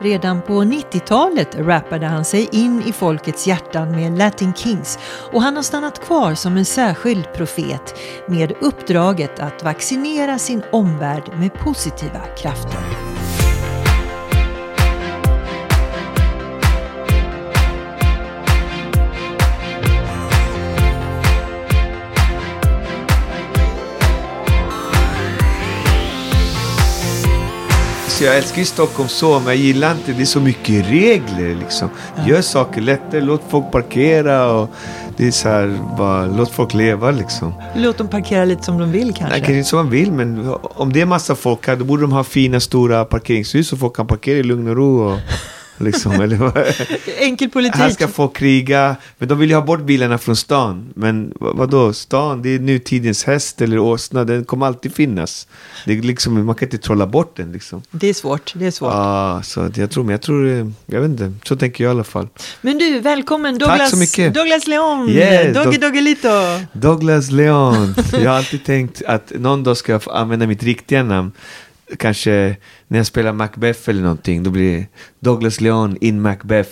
Redan på 90-talet rappade han sig in i folkets hjärtan med Latin Kings och han har stannat kvar som en särskild profet med uppdraget att vaccinera sin omvärld med positiva krafter. Så jag älskar ju Stockholm så, men jag gillar inte det är så mycket regler liksom. Gör saker lättare, låt folk parkera och det är så här, bara låt folk leva liksom. Låt dem parkera lite som de vill kanske. Nej, kanske inte som man vill, men om det är massa folk här, då borde de ha fina stora parkeringshus så folk kan parkera i lugn och ro. Och, liksom, eller vad? Enkel politik. Här ska folk kriga, men de vill ju ha bort bilarna från stan. Men vad, vadå, stan, det är nutidens häst eller åsna, den kommer alltid finnas. Det är liksom, man kan inte trolla bort den liksom. Det är svårt. Det är svårt. Ja, så jag tror, men jag tror, eh, jag vet inte, så tänker jag i alla fall. Men du, välkommen Douglas, så mycket. Douglas Leon, Yeah, Doggy Dog- Doggelito. Douglas Leon. Jag har alltid tänkt att någon dag ska jag få använda mitt riktiga namn. Kanske när jag spelar Macbeth eller någonting, då blir det Douglas Leon in Macbeth.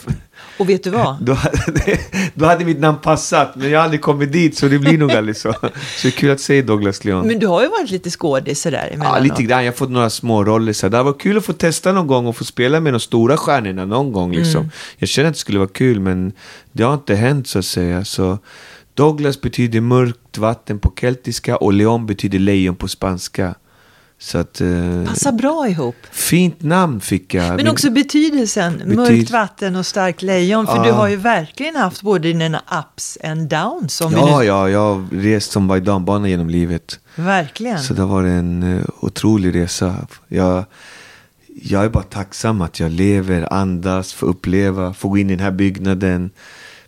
Och vet du vad? Då hade, då hade mitt namn passat, men jag har aldrig kommit dit så det blir nog aldrig så. Så det är kul att se Douglas Leon. Men du har ju varit lite skådis sådär Ja, emellanåt. lite grann. Jag har fått några små roller. Så det varit kul att få testa någon gång och få spela med de stora stjärnorna någon gång. Liksom. Mm. Jag känner att det skulle vara kul, men det har inte hänt så att säga. Så Douglas betyder mörkt vatten på keltiska och Leon betyder lejon på spanska. Så att... Eh, Passar bra ihop. fint namn fick jag. Men Min- också betydelsen, Betyd- mörkt vatten och starkt lejon. För Ja. du har ju verkligen haft både dina ups and downs. Om Ja, nu... ja, jag har rest som och genom livet. Verkligen. Så det var en uh, otrolig resa. Jag, jag är bara tacksam att jag lever, andas, får uppleva, får gå in i den här byggnaden.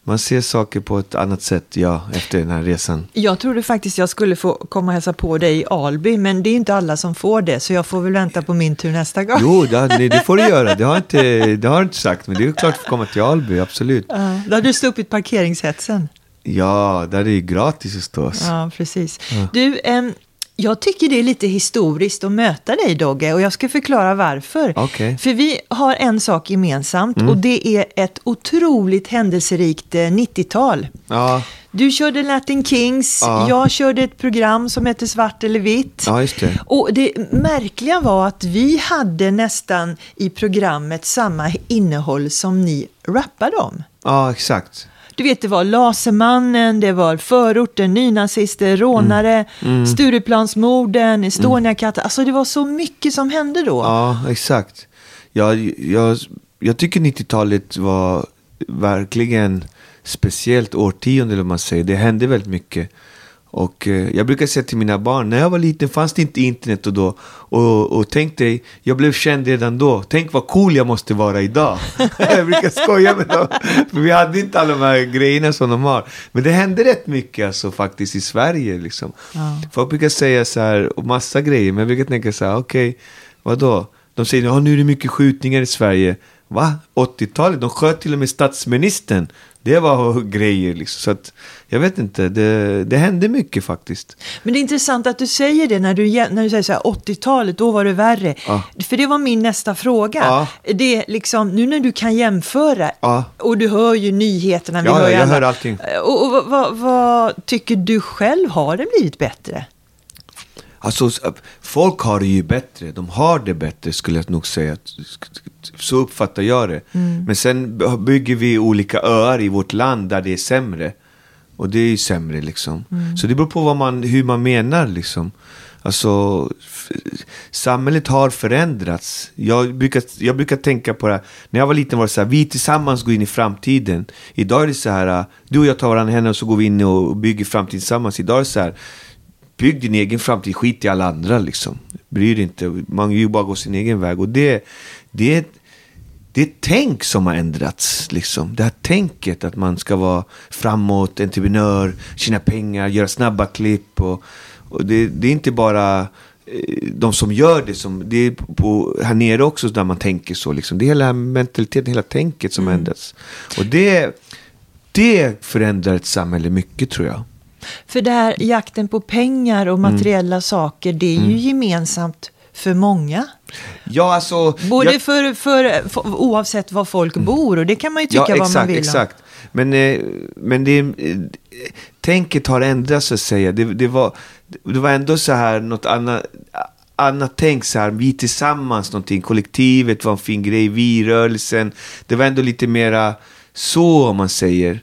Man ser saker på ett annat sätt, ja, efter den här resan. Jag trodde faktiskt jag skulle få komma och hälsa på dig i Alby, men det är inte alla som får det. Så jag får väl vänta på min tur nästa gång. Jo, det, det, det får du göra. Det har, inte, det har du inte sagt, men det är klart att få komma till Alby, absolut. Ja, då har du sluppit parkeringshetsen. Ja, där är det gratis att stå. Ja, precis. Du, ehm, jag tycker det är lite historiskt att möta dig Dogge och jag ska förklara varför. Mm. För vi har en sak gemensamt och det är ett otroligt händelserikt eh, 90-tal. Ja, Du körde Latin Kings, Ja. jag körde ett program som hette Svart eller vitt. ja, just det. Och det märkliga var att vi hade nästan i programmet samma innehåll som ni rappade om. Ja, exakt. Du vet, det var Lasermannen, det var förorten, nynazister, rånare, Mm. Stureplansmorden, Estoniakatten. Alltså det var så mycket som hände då. Ja, exakt. Jag, jag, jag tycker 90-talet var verkligen speciellt årtionde, vad man säger. Det hände väldigt mycket. Och eh, jag brukar säga till mina barn, när jag var liten fanns det inte internet och då. Och, och tänk dig, jag blev känd redan då. Tänk vad cool jag måste vara idag. jag brukar skoja med dem. För vi hade inte alla de här grejerna som de har. Men det hände rätt mycket alltså faktiskt i Sverige liksom. Ja. Folk brukar säga så här, och massa grejer, men jag brukar tänka så här, okej, vadå? De säger, ja nu är det mycket skjutningar i Sverige. Va? 80-talet? De sköt till och med statsministern. Det var grejer liksom. Så att, jag vet inte, det, det hände mycket faktiskt. Men det är intressant att du säger det när du, när du säger så här 80-talet, då var det värre. Ja. För det var min nästa fråga. Ja. Det är liksom, nu när du kan jämföra, Ja. och du hör ju nyheterna, vi Ja, hör jag alla. hör allting. Och, och vad, vad, vad tycker du själv, har det blivit bättre? Alltså, s- folk har det ju bättre. De har det bättre skulle jag nog säga. Så uppfattar jag det. Men sen bygger vi olika öar i vårt land där det är sämre. Och det är ju sämre liksom. Så det beror på vad man, hur man menar liksom. Alltså, samhället har förändrats. Jag brukar, jag brukar tänka på det här. När jag var liten var det så här, vi tillsammans går in i framtiden. Idag är det så här, äh, du och jag tar varandra i händerna och så går vi in och bygger framtiden tillsammans. Idag är det så här, bygg din egen framtid, skit i alla andra liksom. Bryr dig inte, man vill ju bara gå sin egen väg. Och det, det, det är ett tänk som har ändrats. Liksom. Det här tänket att man ska vara framåt, entreprenör, tjäna pengar, göra snabba klipp. Och, och det, det är inte bara eh, de som gör det, som, det är på, här nere också där man tänker så. Liksom. Det är hela mentaliteten, hela tänket som Mm. ändras. Och det, det förändrar ett samhälle mycket tror jag. För det här jakten på pengar och materiella saker, det är ju gemensamt för många. Ja, alltså... Både jag, för, för, för, oavsett var folk bor och det kan man ju tycka ja, vad man vill exakt. Men, eh, men det, tänket har ändrats så att säga. Det, det, var, det var ändå så här något annat, annat tänk så här, vi tillsammans någonting, kollektivet var en fin grej, vi-rörelsen. Det var ändå lite mera så om man säger.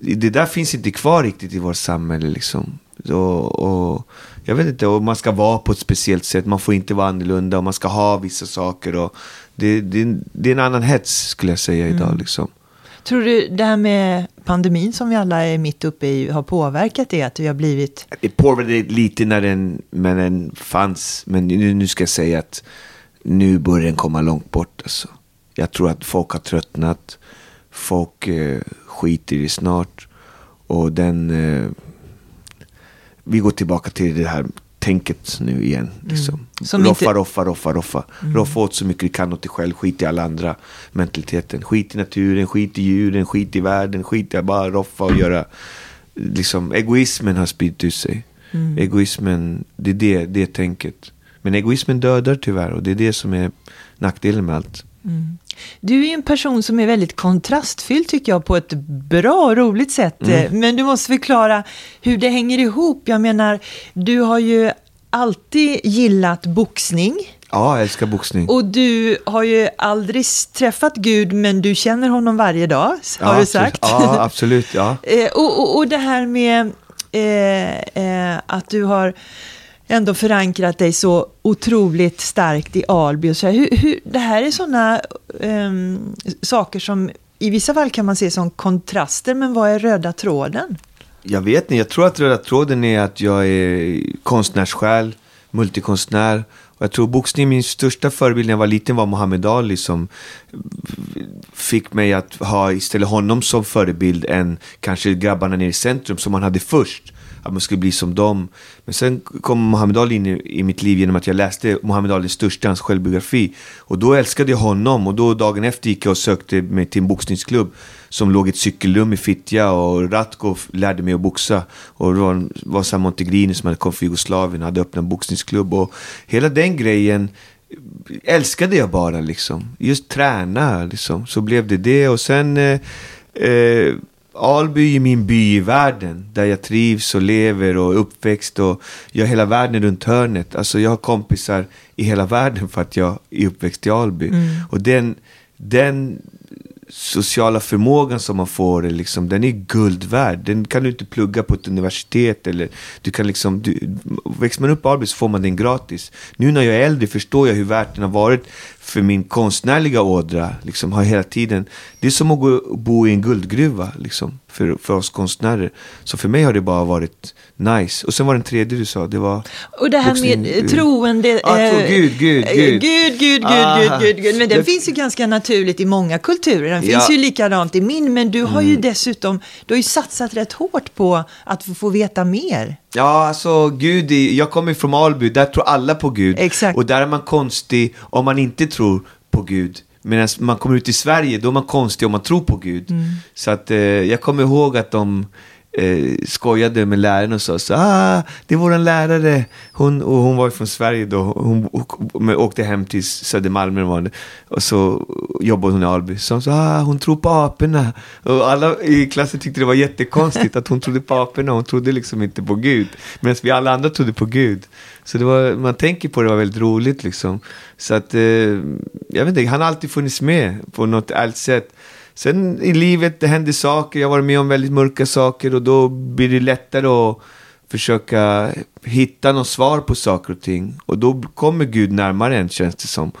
Det där finns inte kvar riktigt i vårt samhälle liksom. Och, och, jag vet inte, och man ska vara på ett speciellt sätt, man får inte vara annorlunda och man ska ha vissa saker. Och det, det, det är en annan hets skulle jag säga idag. Mm. Liksom. Tror du det här med pandemin som vi alla är mitt uppe i har påverkat det? Att vi har blivit... Det påverkade lite när den, när den fanns, men nu, nu ska jag säga att nu börjar den komma långt bort. Alltså. Jag tror att folk har tröttnat, folk eh, skiter i snart och den... Eh, vi går tillbaka till det här tänket nu igen. Liksom. Som roffa, inte- roffa, roffa, roffa. Roffa åt så mycket du kan åt dig själv. Skit i alla andra mentaliteten. Skit i naturen, skit i djuren, skit i världen. Skit i att bara roffa och göra... Liksom, egoismen har spridit ut sig. Egoismen, det är det, det är tänket. Men egoismen dödar tyvärr och det är det som är nackdelen med allt. Du är en person som är väldigt kontrastfylld tycker jag på ett bra och roligt sätt. Mm. Men du måste förklara hur det hänger ihop. Jag menar, du har ju alltid gillat boxning. Ja, jag älskar boxning. Och du har ju aldrig träffat Gud, men du känner honom varje dag, har ja, du absolut. sagt. Ja, absolut. Ja. Eh, och, och, och det här med eh, eh, att du har ändå förankrat dig så otroligt starkt i Alby. Och så här. Hur, hur, det här är sådana um, ehm, saker som i vissa fall kan man se som kontraster, men vad är röda tråden? Jag vet inte, jag tror att röda tråden är att jag är konstnärssjäl, multikonstnär. Och jag tror boxning, min största förebild när jag var liten var Muhammed Ali som fick mig att ha istället honom som förebild än kanske grabbarna nere i centrum som man hade först. Att man skulle bli som dem. Men sen kom Muhammad Ali in i, i mitt liv genom att jag läste Muhammad Alis största, hans självbiografi. Och då älskade jag honom och då dagen efter gick jag och sökte mig till en boxningsklubb som låg i ett cykelrum i Fittja och Ratko lärde mig att boxa. Och det var, var så Montegrini som hade kommit från Jugoslavien och hade öppnat en boxningsklubb. Och hela den grejen älskade jag bara liksom. Just träna liksom. Så blev det det och sen eh, eh, Alby är min by i världen. Där jag trivs och lever och är uppväxt och jag har hela världen runt hörnet. Alltså jag har kompisar i hela världen för att jag är uppväxt i Alby. Och den, den sociala förmågan som man får, liksom, den är guld värd. Den kan du inte plugga på ett universitet. Eller du kan liksom, du, växer man upp i Alby så får man den gratis. Nu när jag är äldre förstår jag hur värt den har varit för min konstnärliga ådra. Liksom, har hela tiden, det är som att gå, bo i en guldgruva liksom, för, för oss konstnärer. Så för mig har det bara varit nice. Och sen var den tredje du sa, det var... Och det här boxning, med eh, troende... Ja, tro, eh, Gud, Gud, eh, Gud. Gud, Gud, Gud, Ah. Gud, Gud, Gud. Men den Det- finns ju ganska naturligt i många kulturer. Den finns Ja. Mm. ju likadant i min. Men du har ju dessutom du har ju satsat rätt hårt på att få- få veta mer. Ja, alltså Gud, är- jag kommer från Alby, där tror alla på Gud. Exakt. Och där är man konstig om man inte tror på Gud. Medan man kommer ut i Sverige, då är man konstig om man tror på Gud. Mm. Så att eh, jag kommer ihåg att de eh, skojade med läraren och sa så ah, det är våran lärare. Hon, och hon var från Sverige då. Hon och, åkte hem till Södermalm eller vad och så jobbade hon i Alby. Så hon sa, ah, hon tror på aporna. Och alla i klassen tyckte det var jättekonstigt att hon trodde på aporna. Hon trodde liksom inte på Gud. Medan vi alla andra trodde på Gud. Så det var, man tänker på det, det var väldigt roligt liksom. Så att, eh, jag vet inte, han har alltid funnits med på något ärligt sätt. Sen i livet, det händer saker, jag har varit med om väldigt mörka saker och då blir det lättare att försöka hitta något svar på saker och ting. Och då kommer Gud närmare en känns det som.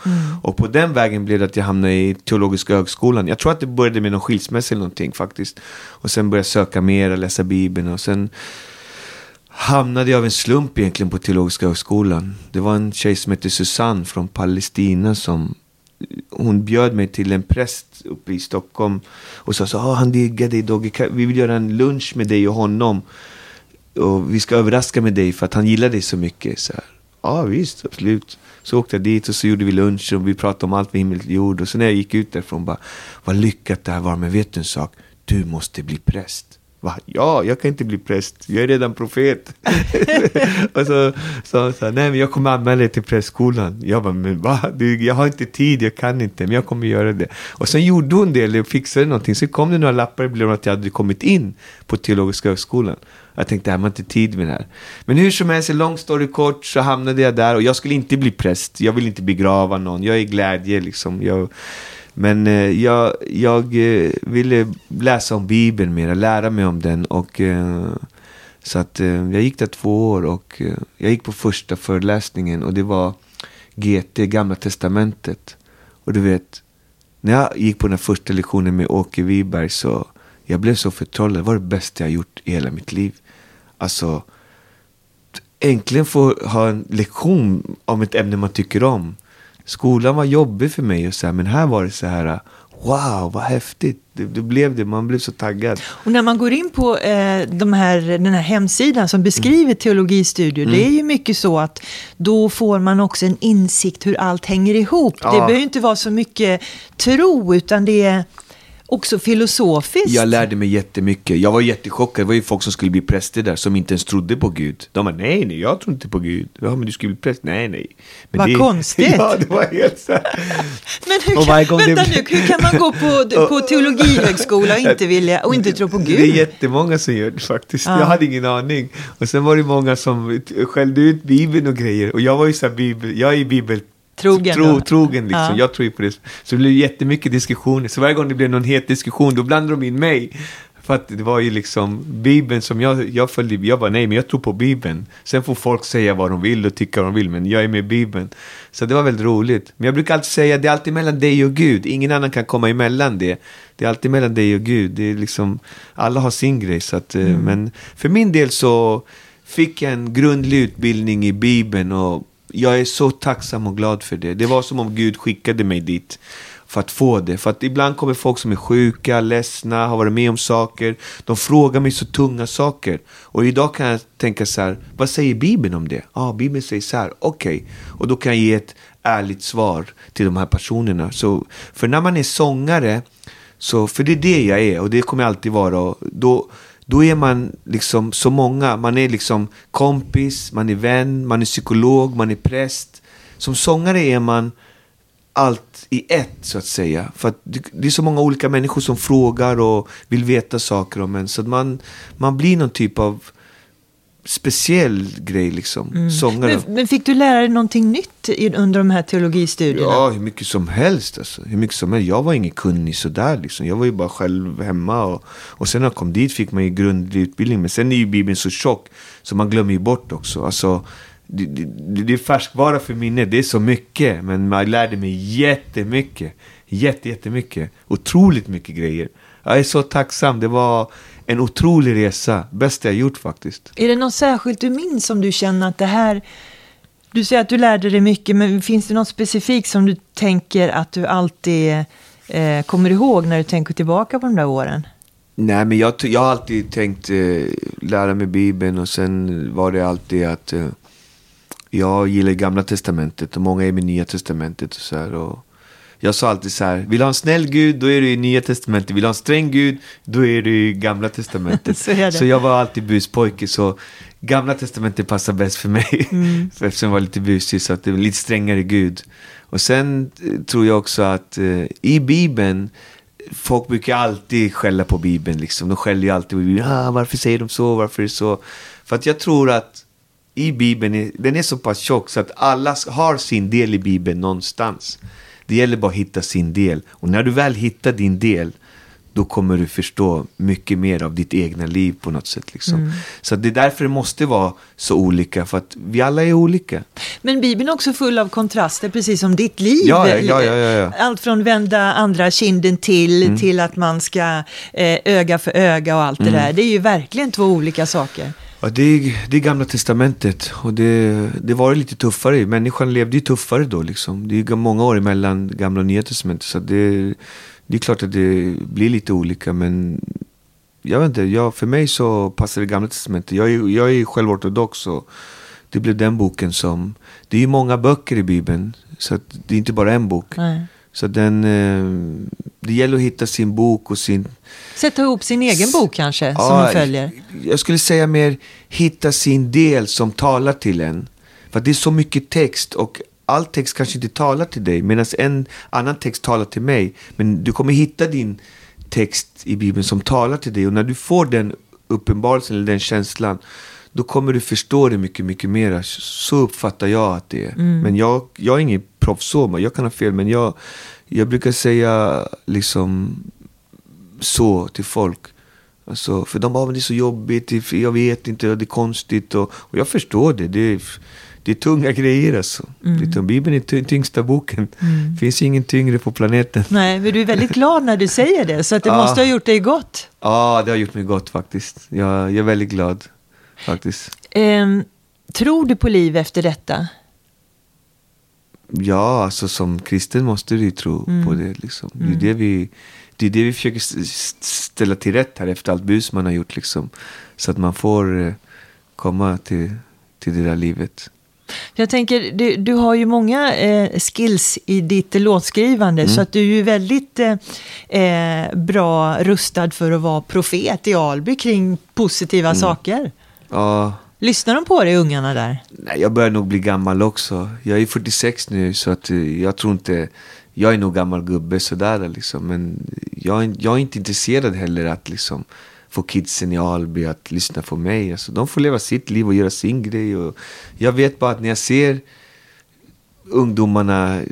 Och på den vägen blev det att jag hamnade i Teologiska högskolan. Jag tror att det började med någon skilsmässa eller någonting faktiskt. Och sen började jag söka mer och läsa Bibeln och sen hamnade jag av en slump egentligen på Teologiska högskolan. Det var en tjej som hette Susanne från Palestina som hon bjöd mig till en präst uppe i Stockholm och sa så ah, han diggar dig Dogge, vi vill göra en lunch med dig och honom och vi ska överraska med dig för att han gillar dig så mycket. Så här, ja visst, absolut. Så åkte jag dit och så gjorde vi lunch och vi pratade om allt med himmel och jord. Och så när jag gick ut därifrån bara, vad lyckat det här var. Men vet du en sak? Du måste bli präst. Va? Ja, jag kan inte bli präst. Jag är redan profet. och så sa hon så här, nej men jag kommer anmäla dig till prästskolan. Jag bara, men va? Du, jag har inte tid, jag kan inte, men jag kommer göra det. Och sen gjorde hon det, eller fixade någonting. Sen kom det några lappar och blev att jag hade kommit in på teologiska högskolan. Jag tänkte, jag har inte tid med det här. Men hur som helst, lång story kort, så hamnade jag där och jag skulle inte bli präst. Jag vill inte begrava någon. Jag är glädje liksom. Jag, men eh, jag, jag eh, ville läsa om Bibeln mer, lära mig om den. Och, eh, så att eh, jag gick där två år och eh, jag gick på första föreläsningen och det var GT, Gamla Testamentet. Och du vet, när jag gick på den första lektionen med Åke Wiberg så jag blev så förtrollad. Det var det bästa jag gjort i hela mitt liv. Alltså, äntligen få ha en lektion om ett ämne man tycker om. Skolan var jobbig för mig och så här, men här var det så här, wow, vad häftigt. Det, det blev det, man blev så taggad. Och när man går in på eh, de här, den här hemsidan som beskriver mm. teologistudier, mm. det är ju mycket så att då får man också en insikt hur allt hänger ihop. Ja. Det behöver inte vara så mycket tro, utan det är också filosofiskt. Jag lärde mig jättemycket. Jag var jättechockad. Det var ju folk som skulle bli präster där som inte ens trodde på Gud. De var nej, nej, jag tror inte på Gud. Ja, men du skulle bli präst. Nej, nej. Men Vad det, konstigt. Ja, det var helt så Men hur kan, vänta det... nu, hur kan man gå på, på teologihögskola och inte, vilja, och inte tro på Gud? Det är jättemånga som gör det faktiskt. Ja. Jag hade ingen aning. Och sen var det många som skällde ut Bibeln och grejer. Och jag var ju så här, bibel, jag är bibel Trogen. Tro, trogen liksom. Ja. Jag tror ju på det. Så det blev jättemycket diskussioner. Så varje gång det blev någon het diskussion, då blandade de in mig. För att det var ju liksom Bibeln som jag, jag följde. Jag bara nej, men jag tror på Bibeln. Sen får folk säga vad de vill och tycka vad de vill, men jag är med i Bibeln. Så det var väldigt roligt. Men jag brukar alltid säga, det är alltid mellan dig och Gud. Ingen annan kan komma emellan det. Det är alltid mellan dig och Gud. Det är liksom, alla har sin grej. Så att, eh, mm. Men för min del så fick jag en grundlig utbildning i Bibeln och jag är så tacksam och glad för det. Det var som om Gud skickade mig dit för att få det. För att ibland kommer folk som är sjuka, ledsna, har varit med om saker. De frågar mig så tunga saker. Och idag kan jag tänka så här, vad säger Bibeln om det? Ja, ah, Bibeln säger så här, okej. Okay. Och då kan jag ge ett ärligt svar till de här personerna. Så, för när man är sångare, så, för det är det jag är och det kommer jag alltid vara. Då, då är man liksom så många. Man är liksom kompis, man är vän, man är psykolog, man är präst. Som sångare är man allt i ett så att säga. För att det är så många olika människor som frågar och vill veta saker om en. Så att man, man blir någon typ av speciell grej liksom. Mm. Men, men, fick du lära dig någonting nytt under de här teologistudierna? Ja, hur mycket som helst. Alltså. Hur mycket som helst. Jag var ingen kunnig sådär liksom. Jag var ju bara själv hemma. Och, och sen när jag kom dit fick man ju grundlig utbildning. Men sen är ju Bibeln så tjock så man glömmer ju bort också. Alltså, det, det, det är färskvara för minnet. Det är så mycket. Men man lärde mig jättemycket. Jätte, jättemycket. Otroligt mycket grejer. Jag är så tacksam. Det var en otrolig resa. Bästa jag gjort faktiskt. Är det något särskilt du minns som du känner att det här... Du säger att du lärde dig mycket, men finns det något specifikt som du tänker att du alltid eh, kommer ihåg när du tänker tillbaka på de där åren? Nej, men jag, jag har alltid tänkt eh, lära mig Bibeln och sen var det alltid att eh, jag gillar Gamla Testamentet och många är med Nya Testamentet och så här. Och jag sa alltid så här, vill du ha en snäll Gud, då är du i Nya Testamentet. Vill du ha en sträng Gud, då är du i Gamla Testamentet. så, så, jag var alltid buspojke, så Gamla Testamentet passar bäst för mig. Mm. eftersom jag var lite busig, så att det var lite strängare Gud. Och sen eh, tror jag också att eh, i Bibeln, folk brukar alltid skälla på Bibeln. Liksom. De skäller ju alltid på Bibeln. Ah, varför säger de så? Varför är det så? För att jag tror att i Bibeln, den är så pass tjock så att alla har sin del i Bibeln någonstans. Det gäller bara att hitta sin del. Och när du väl hittar din del, då kommer du förstå mycket mer av ditt egna liv på något sätt. Liksom. Mm. Så det är därför det måste vara så olika, för att vi alla är olika. Men Bibeln är också full av kontraster, precis som ditt liv. Ja, ja, ja, Allt från vända andra kinden till, mm. till att man ska eh, öga för öga och allt mm. det där. Det är ju verkligen två olika saker. Ja, det, är, det är gamla testamentet och det, det var lite tuffare. Människan levde ju tuffare då liksom. Det är många år emellan gamla och nya testamentet. Så det, det är klart att det blir lite olika men jag vet inte, jag, för mig så passar det gamla testamentet. Jag är, jag är själv ortodox och det blev den boken som... Det är ju många böcker i Bibeln så det är inte bara en bok. Nej. Så den, eh, det gäller att hitta sin bok och sin... Sätta ihop sin egen bok kanske, som Ja, man följer. Jag skulle säga mer hitta sin del som talar till en. För det är så mycket text och all text kanske inte talar till dig medan en annan text talar till mig. Men du kommer hitta din text i Bibeln som talar till dig och när du får den uppenbarelsen eller den känslan då kommer du förstå det mycket, mycket mer. Så uppfattar jag att det är. Men jag, jag är ingen proffs så, jag kan ha fel, men jag, jag brukar säga liksom så till folk. Alltså, för de bara, "Men det är så jobbigt, jag vet inte, det är konstigt. Och, och jag förstår det. Det är, det är tunga grejer alltså. Tung, Bibeln är ty- tyngsta boken. Det finns ingen tyngre på planeten. Nej, men du är väldigt glad när du säger det, så att det Ja. måste ha gjort dig gott. Ja, det har gjort mig gott faktiskt. Jag, jag är väldigt glad faktiskt. Ehm, tror du på liv efter detta? Ja, alltså som kristen måste du ju tro på det. Liksom. Det, är det, vi, det är det vi försöker ställa till rätt här efter allt bus man har gjort. Liksom. Så att man får eh, komma till, till det där livet. Jag tänker, du, du har ju många eh, skills i ditt låtskrivande, Mm. så att du är ju väldigt eh, eh, bra rustad för att vara profet i Alby kring positiva Mm. saker. Ja, Lyssnar de på dig, ungarna där? nej, jag börjar nog bli gammal också. Jag är 46 nu så att eh, jag tror inte... Jag är nog gammal gubbe sådär liksom. Men jag, är- jag är inte intresserad heller att liksom få kidsen i Alby att lyssna på mig. Alltså, de får leva sitt liv och göra sin grej. Och jag vet bara att när jag ser ungdomarna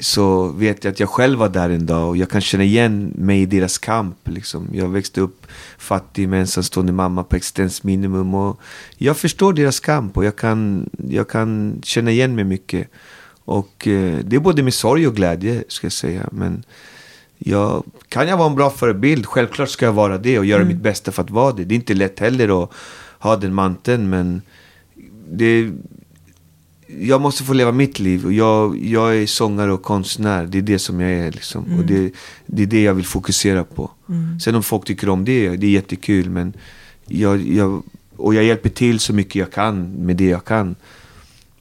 så vet jag att jag själv var där en dag och jag kan känna igen mig i deras kamp. Liksom. Jag växte upp fattig med ensamstående mamma på existensminimum och jag förstår deras kamp och jag kan, jag kan känna igen mig mycket. Och eh, det är både med sorg och glädje ska jag säga. Men jag, kan jag vara en bra förebild? Självklart ska jag vara det och göra mitt bästa för att vara det. Det är inte lätt heller att ha den manteln men det, jag måste få leva mitt liv. Och jag, jag är sångare och konstnär. Det är det som jag är. Liksom. Och det, det är det jag vill fokusera på. Sen om folk tycker om det, det är jättekul. Men jag, jag, och jag hjälper till så mycket jag kan med det jag kan.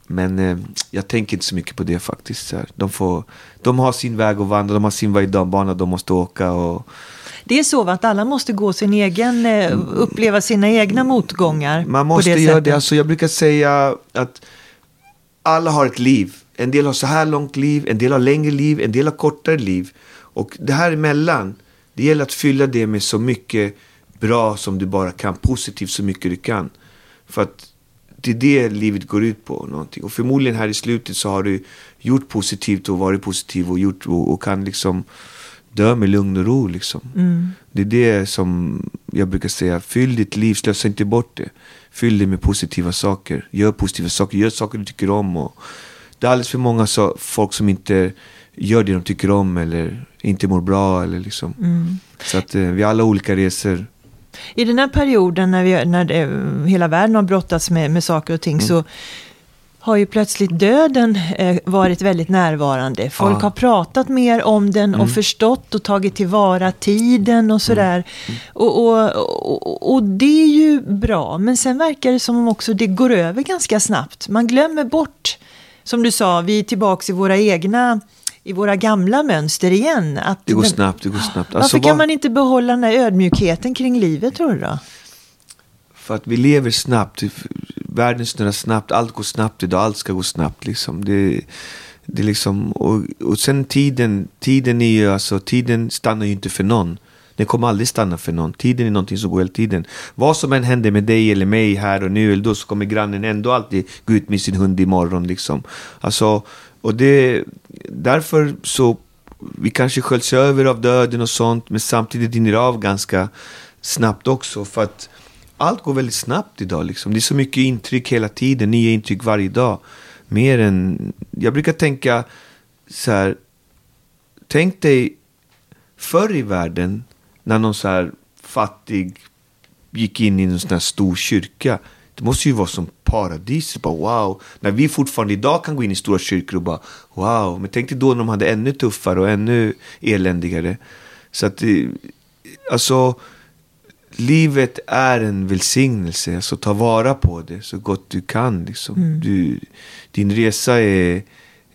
Men eh, jag tänker inte så mycket på det faktiskt. Så här. De, får, de har sin väg att vandra, de har sin bana de måste åka. Och, Det är så att alla måste gå sin egen, eh, uppleva sina egna motgångar. Man måste det göra sättet. det. Alltså, jag brukar säga att alla har ett liv. En del har så här långt liv, en del har längre liv, en del har kortare liv. Och det här emellan, det gäller att fylla det med så mycket bra som du bara kan, positivt så mycket du kan. För att det är det livet går ut på. Någonting. Och förmodligen här i slutet så har du gjort positivt och varit positiv och, gjort, och, och kan liksom dö med lugn och ro. Liksom. Det är det som jag brukar säga. Fyll ditt liv, slösa inte bort det. Fyll det med positiva saker. Gör positiva saker, gör saker du tycker om. Och det är alldeles för många så, folk som inte gör det de tycker om eller inte mår bra. Eller liksom. Så att eh, vi har alla olika resor. I den här perioden när, vi, när det, hela världen har brottats med, med saker och ting Mm. så har ju plötsligt döden eh, varit väldigt närvarande. Folk Ja. Mm. har pratat mer om den och förstått och tagit tillvara tiden och sådär. Och, och, och, och det är ju bra, men sen verkar det som om också det går över ganska snabbt. Man glömmer bort, som du sa, vi är tillbaka i våra egna i våra gamla mönster igen. Att Det går snabbt, det går snabbt. Varför Alltså, kan vad- man inte behålla den här ödmjukheten kring livet tror du då? För att vi lever snabbt. Världen snurrar snabbt. Allt går snabbt idag. Allt ska gå snabbt. Liksom. Det, det liksom, och, och sen tiden. Tiden är ju alltså, tiden stannar ju inte för någon. Den kommer aldrig stanna för någon. Tiden är någonting som går hela tiden. Vad som än händer med dig eller mig här och nu eller då så kommer grannen ändå alltid gå ut med sin hund imorgon. Liksom. Alltså, och det, därför så, vi kanske sköljs över av döden och sånt. Men samtidigt rinner det av ganska snabbt också. För att allt går väldigt snabbt idag. Liksom. Det är så mycket intryck hela tiden, nya intryck varje dag. Mer än... Jag brukar tänka så här. Tänk dig förr i världen när någon så här fattig gick in i en sån här stor kyrka. Det måste ju vara som paradis. Bara, wow. När vi fortfarande idag kan gå in i stora kyrkor och bara wow. Men tänk dig då när de hade ännu tuffare och ännu eländigare. Så att, eh, alltså livet är en välsignelse. Alltså ta vara på det så gott du kan. Liksom. Du, din resa är,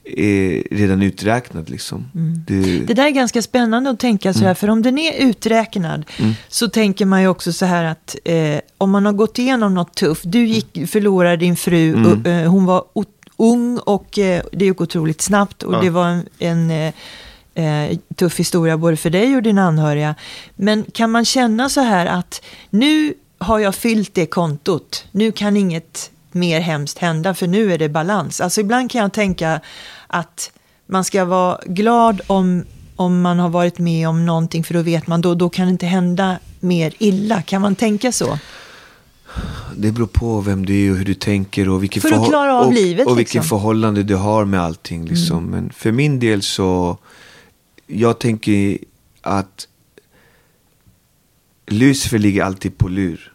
är redan uträknad liksom. Det, Det där är ganska spännande att tänka så här, Mm. för om den är uträknad så tänker man ju också så här att eh, om man har gått igenom något tufft, du gick, förlorade din fru, Mm. och, eh, hon var ung och eh, det gick otroligt snabbt och Ja. det var en, en eh, tuff historia både för dig och dina anhöriga. Men kan man känna så här att nu har jag fyllt det kontot, nu kan inget mer hemskt hända för nu är det balans. Alltså ibland kan jag tänka att man ska vara glad om, om man har varit med om någonting för då vet man då, då kan det inte hända mer illa. Kan man tänka så? det beror på vem du är och hur du tänker och vilket, För och, livet, och vilket liksom. förhållande du har med allting. Liksom. Men för min del så, jag tänker att Lucifer ligger alltid på lur.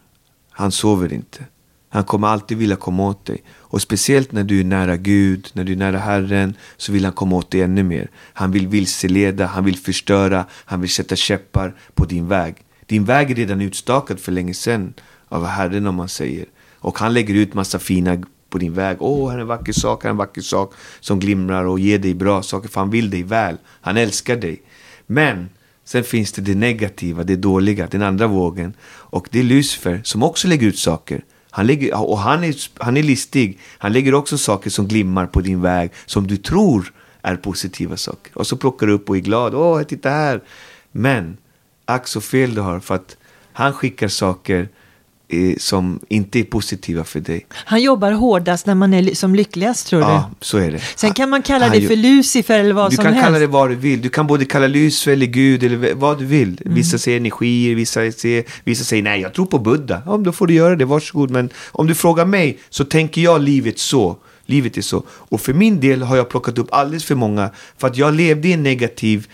Han sover inte. Han kommer alltid vilja komma åt dig. Och speciellt när du är nära Gud, när du är nära Herren, så vill han komma åt dig ännu mer. Han vill vilseleda, han vill förstöra, han vill sätta käppar på din väg. Din väg är redan utstakad för länge sedan av Herren om man säger. Och han lägger ut massa fina på din väg. Åh, här är en vacker sak, här är en vacker sak som glimrar och ger dig bra saker. För han vill dig väl. Han älskar dig. Men sen finns det det negativa, det dåliga, den andra vågen. Och det är Lucifer som också lägger ut saker. Han lägger, och han är, han är listig. Han lägger också saker som glimmar på din väg som du tror är positiva saker. Och så plockar du upp och är glad. Åh, titta här. Men, ack så fel du har. För att han skickar saker som inte är positiva för dig. Han jobbar hårdast när man är som lyckligast tror Ja, du? så är det. Sen kan man kalla Han det för Lucifer eller vad du som kan helst. kalla det vad du vill. Du kan både kalla Lucifer eller Gud eller vad du vill. Mm. Vissa säger energier, vissa säger, vissa säger nej, jag tror på Buddha. Ja, då får du göra det, varsågod. Men om du frågar mig så tänker jag livet så. Livet är så. Och för min del har jag plockat upp alldeles för många för att jag levde i en negativ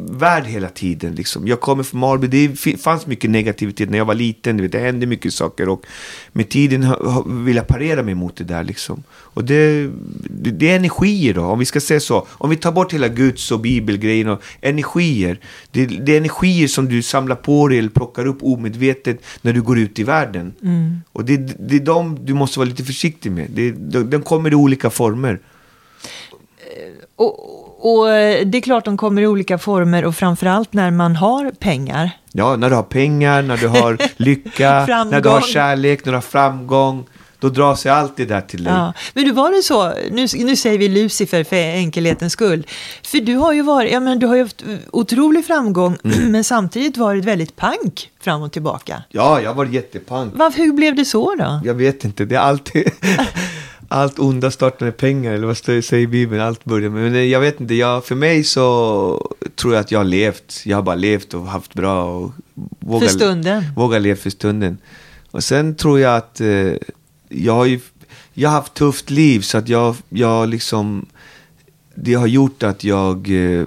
värld hela tiden. Liksom. Jag kommer från Marby, det fanns mycket negativitet när jag var liten. Du vet, det hände mycket saker och med tiden vill jag parera mig mot det där. Liksom. Och det, det, det är energier då, om vi ska säga så. Om vi tar bort hela Guds och bibelgrejen och energier. Det, det är energier som du samlar på dig eller plockar upp omedvetet när du går ut i världen. Och det, det är de du måste vara lite försiktig med. Det, de, de kommer i olika former. Och, och eh, det är klart de kommer i olika former och framförallt när man har pengar. Ja, när du har pengar, när du har lycka, när du har kärlek, när du har framgång. Då drar sig allt det där till dig. Ja. Men du var det så, nu, nu säger vi Lucifer för enkelhetens skull. För du har ju varit, ja men du har ju haft otrolig framgång Mm. men samtidigt varit väldigt pank fram och tillbaka. Ja, jag var jättepank. Varför, hur blev det så då? Jag vet inte, det är alltid... allt onda startar med pengar, eller vad säger Bibeln? Allt börjar med... Men jag vet inte, jag, för mig så tror jag att jag har levt. Jag har bara levt och haft bra och våga, För stunden. Våga leva för stunden. Och sen tror jag att eh, jag har ju... Jag har haft tufft liv så att jag, jag liksom... Det har gjort att jag... Eh,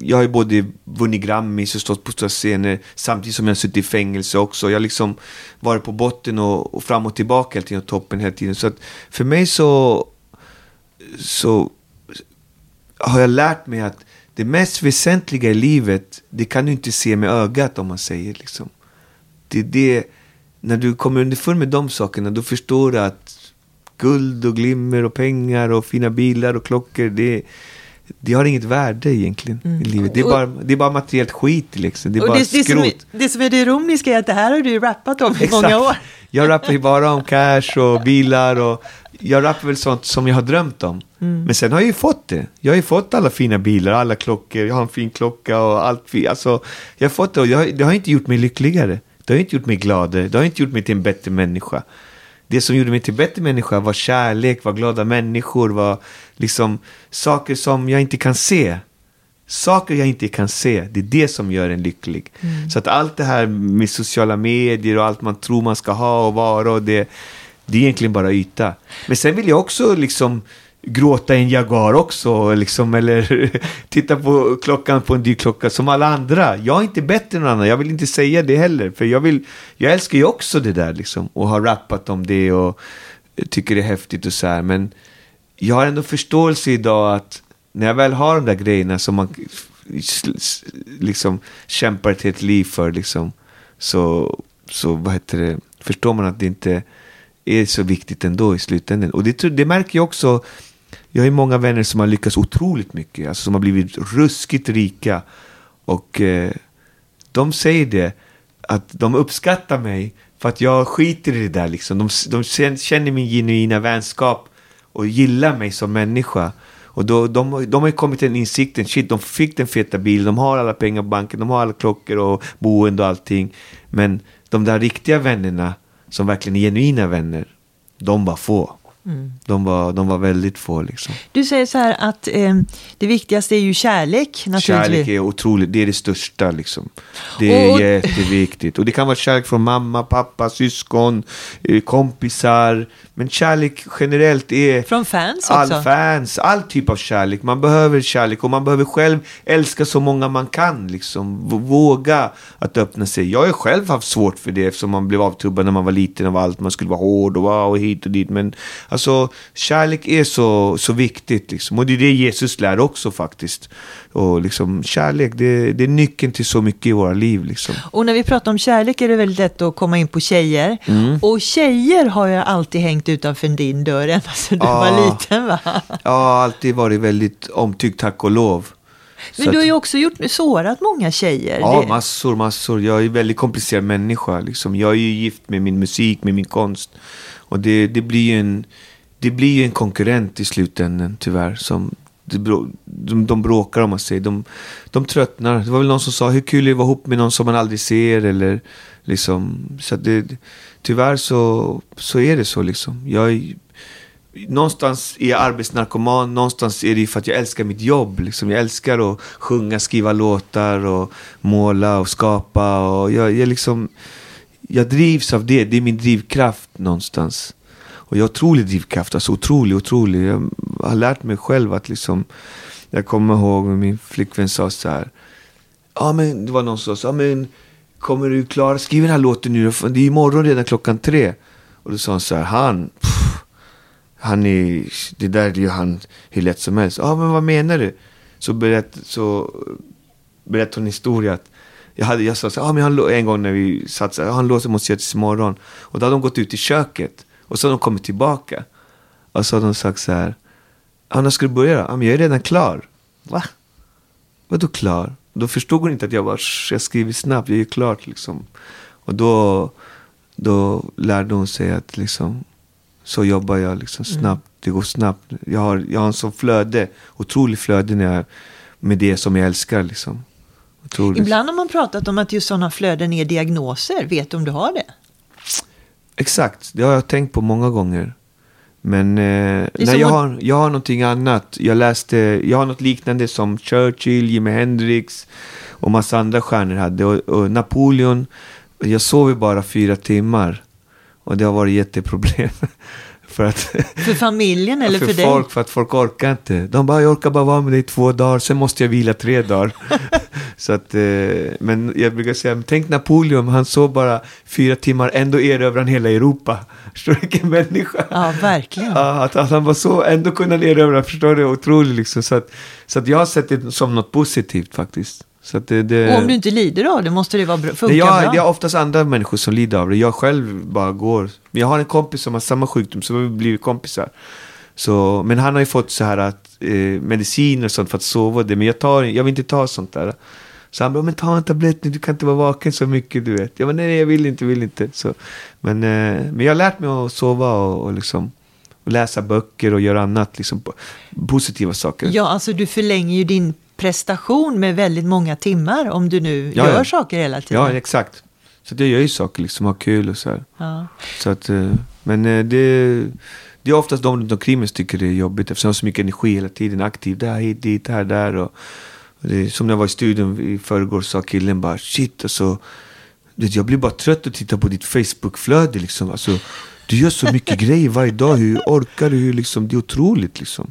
jag har ju både vunnit Grammis och stått på stora scener samtidigt som jag har suttit i fängelse också. Jag har liksom varit på botten och, och fram och tillbaka hela tiden och toppen hela tiden. Så att för mig så, så har jag lärt mig att det mest väsentliga i livet, det kan du inte se med ögat om man säger liksom. Det är det, när du kommer underfund med de sakerna, då förstår du att guld och glimmer och pengar och fina bilar och klockor, det, det har inget värde egentligen i livet. Det är, bara, det är bara materiellt skit liksom. Det är Och bara det, det, som skrot. är, det som är det ironiska är att det här har du ju rappat om i många år. Jag rappar ju bara om cash och bilar och jag rappar väl sånt som jag har drömt om. Mm. Men sen har jag ju fått det. Jag har ju fått alla fina bilar, alla klockor, jag har en fin klocka och allt fint. Alltså, jag har fått det och jag, det har inte gjort mig lyckligare. Det har inte gjort mig gladare. Det har inte gjort mig till en bättre människa. Det som gjorde mig till bättre människa var kärlek, var glada människor, var liksom saker som jag inte kan se. Saker jag inte kan se, det är det som gör en lycklig. Så att allt det här med sociala medier och allt man tror man ska ha och vara och det, det är egentligen bara yta. Men sen vill jag också liksom gråta i en Jaguar också, liksom, eller titta på klockan på en dyr klocka som alla andra. Jag är inte bättre än någon annan, jag vill inte säga det heller. För jag, vill, jag älskar ju också det där liksom, och har rappat om det och tycker det är häftigt och så här. Men jag har ändå förståelse idag att när jag väl har de där grejerna som man liksom kämpar ett helt liv för liksom, så, så vad heter det, förstår man att det inte är så viktigt ändå i slutändan. Och det, det märker jag också jag har många vänner som har lyckats otroligt mycket, alltså som har blivit ruskigt rika. Och eh, de säger det, att de uppskattar mig för att jag skiter i det där liksom. De, de känner min genuina vänskap och gillar mig som människa. Och då, de, de har ju kommit till en insikten, shit, de fick den feta bilen, de har alla pengar på banken, de har alla klockor och boende och allting. Men de där riktiga vännerna, som verkligen är genuina vänner, de var få. Mm. De, var, de var väldigt få. Liksom. Du säger så här att eh, det viktigaste är ju kärlek. Kärlek är otroligt, det är det största. Liksom. Det är och, jätteviktigt. Och det kan vara kärlek från mamma, pappa, syskon, eh, kompisar. Men kärlek generellt är... Från fans också? All fans, all typ av kärlek. Man behöver kärlek och man behöver själv älska så många man kan. Liksom. Våga att öppna sig. Jag har själv haft svårt för det eftersom man blev avtrubbad när man var liten av allt. Man skulle vara hård och, och hit och dit. Men Alltså, kärlek är så, så viktigt. Liksom. Och det är det Jesus lär också faktiskt. Och liksom, kärlek, det, det är nyckeln till så mycket i våra liv. Liksom. Och när vi pratar om kärlek är det väldigt lätt att komma in på tjejer. Mm. Och tjejer har jag alltid hängt utanför din dörr ända sedan du ja. var liten va? Ja, alltid varit väldigt omtyckt, tack och lov. Men så du har ju också gjort, sårat många tjejer. Ja, det... massor, massor. Jag är en väldigt komplicerad människa. Liksom. Jag är ju gift med min musik, med min konst. Och det, det blir ju en, det blir en konkurrent i slutändan tyvärr. Som, de, de bråkar om man säger. De, de tröttnar. Det var väl någon som sa hur kul är det att vara ihop med någon som man aldrig ser. Eller, liksom, så det, tyvärr så, så är det så. Liksom. Jag, någonstans är jag arbetsnarkoman, någonstans är det för att jag älskar mitt jobb. Liksom. Jag älskar att sjunga, skriva låtar och måla och skapa. Och jag, jag liksom jag drivs av det. Det är min drivkraft någonstans. Och jag har otrolig drivkraft. Alltså otrolig, otrolig. Jag har lärt mig själv att liksom. Jag kommer ihåg min flickvän sa så här. Ja men det var någon som sa. Ja men kommer du klara. Skriv den här låten nu. Det är imorgon redan klockan tre. Och då sa hon så här. Han. Pff, han är. Det där är ju han hur lätt som helst. Ja men vad menar du? Så berättade så berätt hon historia. Att jag, hade, jag sa så ah, men han, en gång när vi satt så här, han låser måste göra tills imorgon. Och då hade de gått ut i köket. Och så hade de kommit tillbaka. Och så hade de sagt så här. Ah, när ska du börja då? Ah, men jag är redan klar. Va? Vadå klar? Då förstod hon inte att jag var, jag skriver snabbt, jag är klart liksom. Och då, då lärde hon sig att liksom, så jobbar jag liksom mm. snabbt. Mm. Det går snabbt. Jag har, jag har en sån flöde, otroligt flöde när jag, med det som jag älskar liksom. Ibland har man pratat om att just sådana flöden är diagnoser. Vet du om du har det? Exakt, det har jag tänkt på många gånger. Men eh, nej, jag, har, jag har någonting annat. Jag läste, jag har något liknande som Churchill, Jimi Hendrix och massa andra stjärnor hade. Och, och Napoleon, jag sov bara fyra timmar. Och det har varit jätteproblem. För, att, för familjen eller för, för dig? folk, för att folk orkar inte. De bara, jag orkar bara vara med dig två dagar, sen måste jag vila tre dagar. så att, eh, men jag brukar säga, tänk Napoleon, han sov bara fyra timmar, ändå erövrade han hela Europa. Förstår du vilken människa? Ja, verkligen. Ja, att, att han var så, ändå kunde erövra, förstår du, otroligt liksom. Så att, så att jag har sett det som något positivt faktiskt. Så det, det... Och om du inte lider av det måste det vara bra, funka jag, bra? Det är oftast andra människor som lider av det. Jag själv bara går. Men jag har en kompis som har samma sjukdom, så vi har blivit kompisar. Så, men han har ju fått så här att eh, mediciner och sånt för att sova. Det, men jag, tar, jag vill inte ta sånt där. Så han bara, men ta en tablett nu, du kan inte vara vaken så mycket du vet. Jag bara, nej, jag vill inte, vill inte. Så, men, eh, men jag har lärt mig att sova och, och liksom och läsa böcker och göra annat, liksom positiva saker. Ja, alltså du förlänger ju din prestation med väldigt många timmar om du nu ja, gör ja. saker hela tiden. Ja, exakt. Så det gör ju saker, liksom ha kul och så här. Ja. Så att, eh, men eh, det, det är oftast de runt omkring mig som tycker det är jobbigt eftersom jag har så mycket energi hela tiden. Aktiv där, hit, dit, här, där. Och, och det, som när jag var i studion i förrgår sa killen bara shit alltså. Jag blir bara trött att titta på ditt Facebook-flöde liksom. Alltså, du gör så mycket grejer varje dag. Hur orkar du? Hur, liksom, det är otroligt liksom.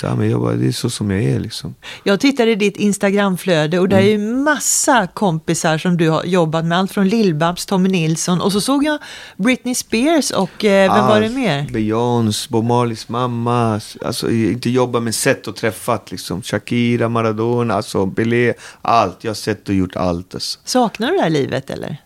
Så, ja, men jag bara, det är så som jag är liksom. Jag tittade i ditt Instagramflöde och där mm. är ju massa kompisar som du har jobbat med. Allt från Lill-Babs, Tommy Nilsson och så såg jag Britney Spears och eh, vem var det mer? Beyoncé, Bob Marleys mamma. Alltså inte jobbat men sett och träffat liksom. Shakira, Maradona, alltså Belé. Allt. Jag har sett och gjort allt. Alltså. Saknar du det här livet eller?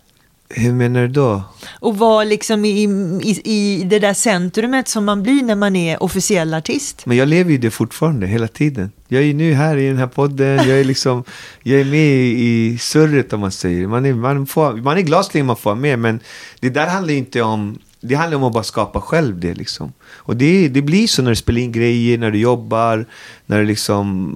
Hur menar du då? Och vara liksom i, i, i det där centrumet som man blir när man är officiell artist. Men jag lever ju det fortfarande, hela tiden. Jag är ju nu här i den här podden, jag är liksom, jag är med i surret om man säger. Man är, man får, man är glad så länge man får vara med, men det där handlar ju inte om det handlar om att bara skapa själv det liksom. Och det, det blir så när du spelar in grejer, när du jobbar, när du liksom...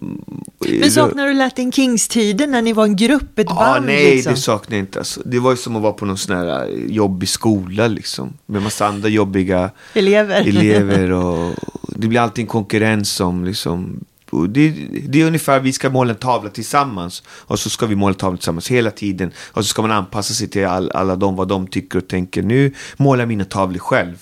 Men saknar du Latin Kings-tiden när ni var en grupp, ett ah, band? Nej, liksom? det saknar jag inte. Alltså. Det var ju som att vara på någon sån här jobbig skola liksom. Med massa andra jobbiga elever. elever och det blir alltid en konkurrens om liksom det, det, är ungefär, vi ska måla en tavla tillsammans. Och så ska vi måla tavlan tillsammans hela tiden. Och så ska man anpassa sig till all, alla de, vad de tycker och tänker. Nu målar jag mina tavlor själv.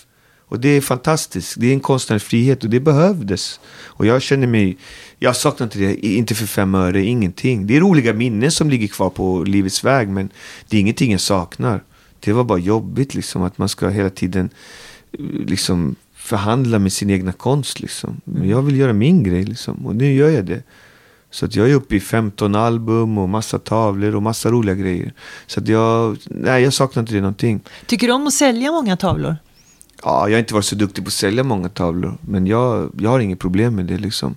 Och det är fantastiskt. Det är en konstnärlig frihet och det behövdes. Och jag känner mig, jag saknar inte det, inte för fem öre, ingenting. Det är roliga minnen som ligger kvar på livets väg, men det är ingenting jag saknar. Det var bara jobbigt liksom, att man ska hela tiden eh, liksom förhandla med sin egna konst. Liksom. Men jag vill göra min grej liksom. och nu gör jag det. Så att jag är uppe i 15 album och massa tavlor och massa roliga grejer. Så att jag, nej jag saknar inte det någonting. Tycker du om att sälja många tavlor? Ja, jag har inte varit så duktig på att sälja många tavlor. Men jag, jag har inget problem med det liksom.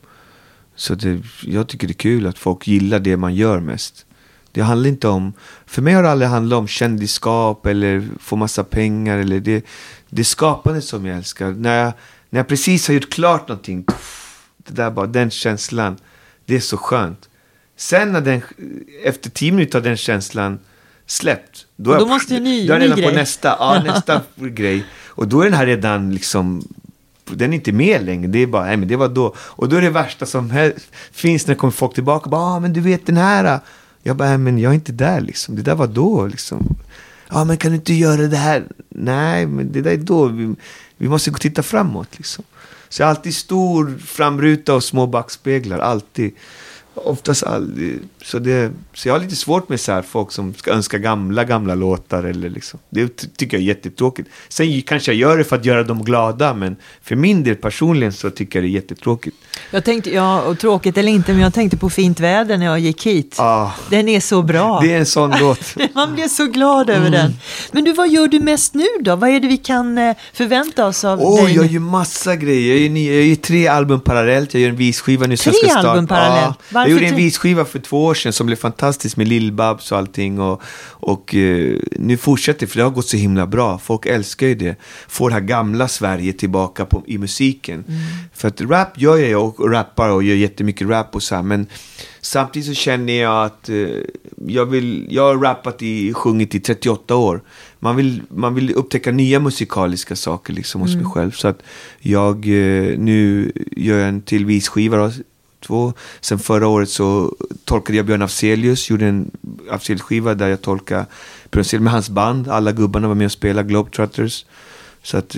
Så det, jag tycker det är kul att folk gillar det man gör mest. Det handlar inte om, för mig har det aldrig handlat om kändisskap eller få massa pengar. Eller det, det är skapandet som jag älskar. När jag, när jag precis har gjort klart någonting, det där bara, den känslan, det är så skönt. Sen när den, efter tio minuter har den känslan släppt, då, då måste jag ny, då är ny redan på nästa, ja, nästa grej. Och då är den här redan liksom den är inte med längre. Det är bara, nej men det var då. Och då är det värsta som finns när det kommer folk tillbaka. Ja ah, men du vet den här. Jag bara, äh, men jag är inte där liksom. Det där var då liksom. Ja, men kan du inte göra det här? Nej, men det där är då. Vi, vi måste gå och titta framåt liksom. Så jag har alltid stor framruta och små backspeglar, alltid. Oftast aldrig. Så, det, så jag har lite svårt med så här, folk som ska önska gamla, gamla låtar. Eller liksom. Det tycker jag är jättetråkigt. Sen kanske jag gör det för att göra dem glada, men för min del personligen så tycker jag det är jättetråkigt. Jag tänkte, ja, och tråkigt eller inte, men jag tänkte på Fint väder när jag gick hit. Ah, den är så bra. Det är en sån låt. Man blir så glad över den. Men du, vad gör du mest nu då? Vad är det vi kan eh, förvänta oss av oh, dig? Jag gör ju massa grejer. Jag gör, jag gör tre album parallellt. Jag gör en visskiva nu. Tre album parallellt? Ja, jag gjorde en visskiva för två år sedan som blev fantastisk med Lill-Babs och allting. Och, och uh, nu fortsätter för det har gått så himla bra. Folk älskar ju det. Får det här gamla Sverige tillbaka på, i musiken. Mm. För att rap gör jag och, och rappar och gör jättemycket rap och så här. Men samtidigt så känner jag att uh, jag, vill, jag har rappat i, sjungit i 38 år. Man vill, man vill upptäcka nya musikaliska saker liksom hos mm. mig själv. Så att jag uh, nu gör en till visskiva då, två. Sen förra året så tolkade jag Björn Afzelius, gjorde en Afzelius-skiva där jag tolkade Björn med hans band. Alla gubbarna var med och spelade, Globetrotters. Så att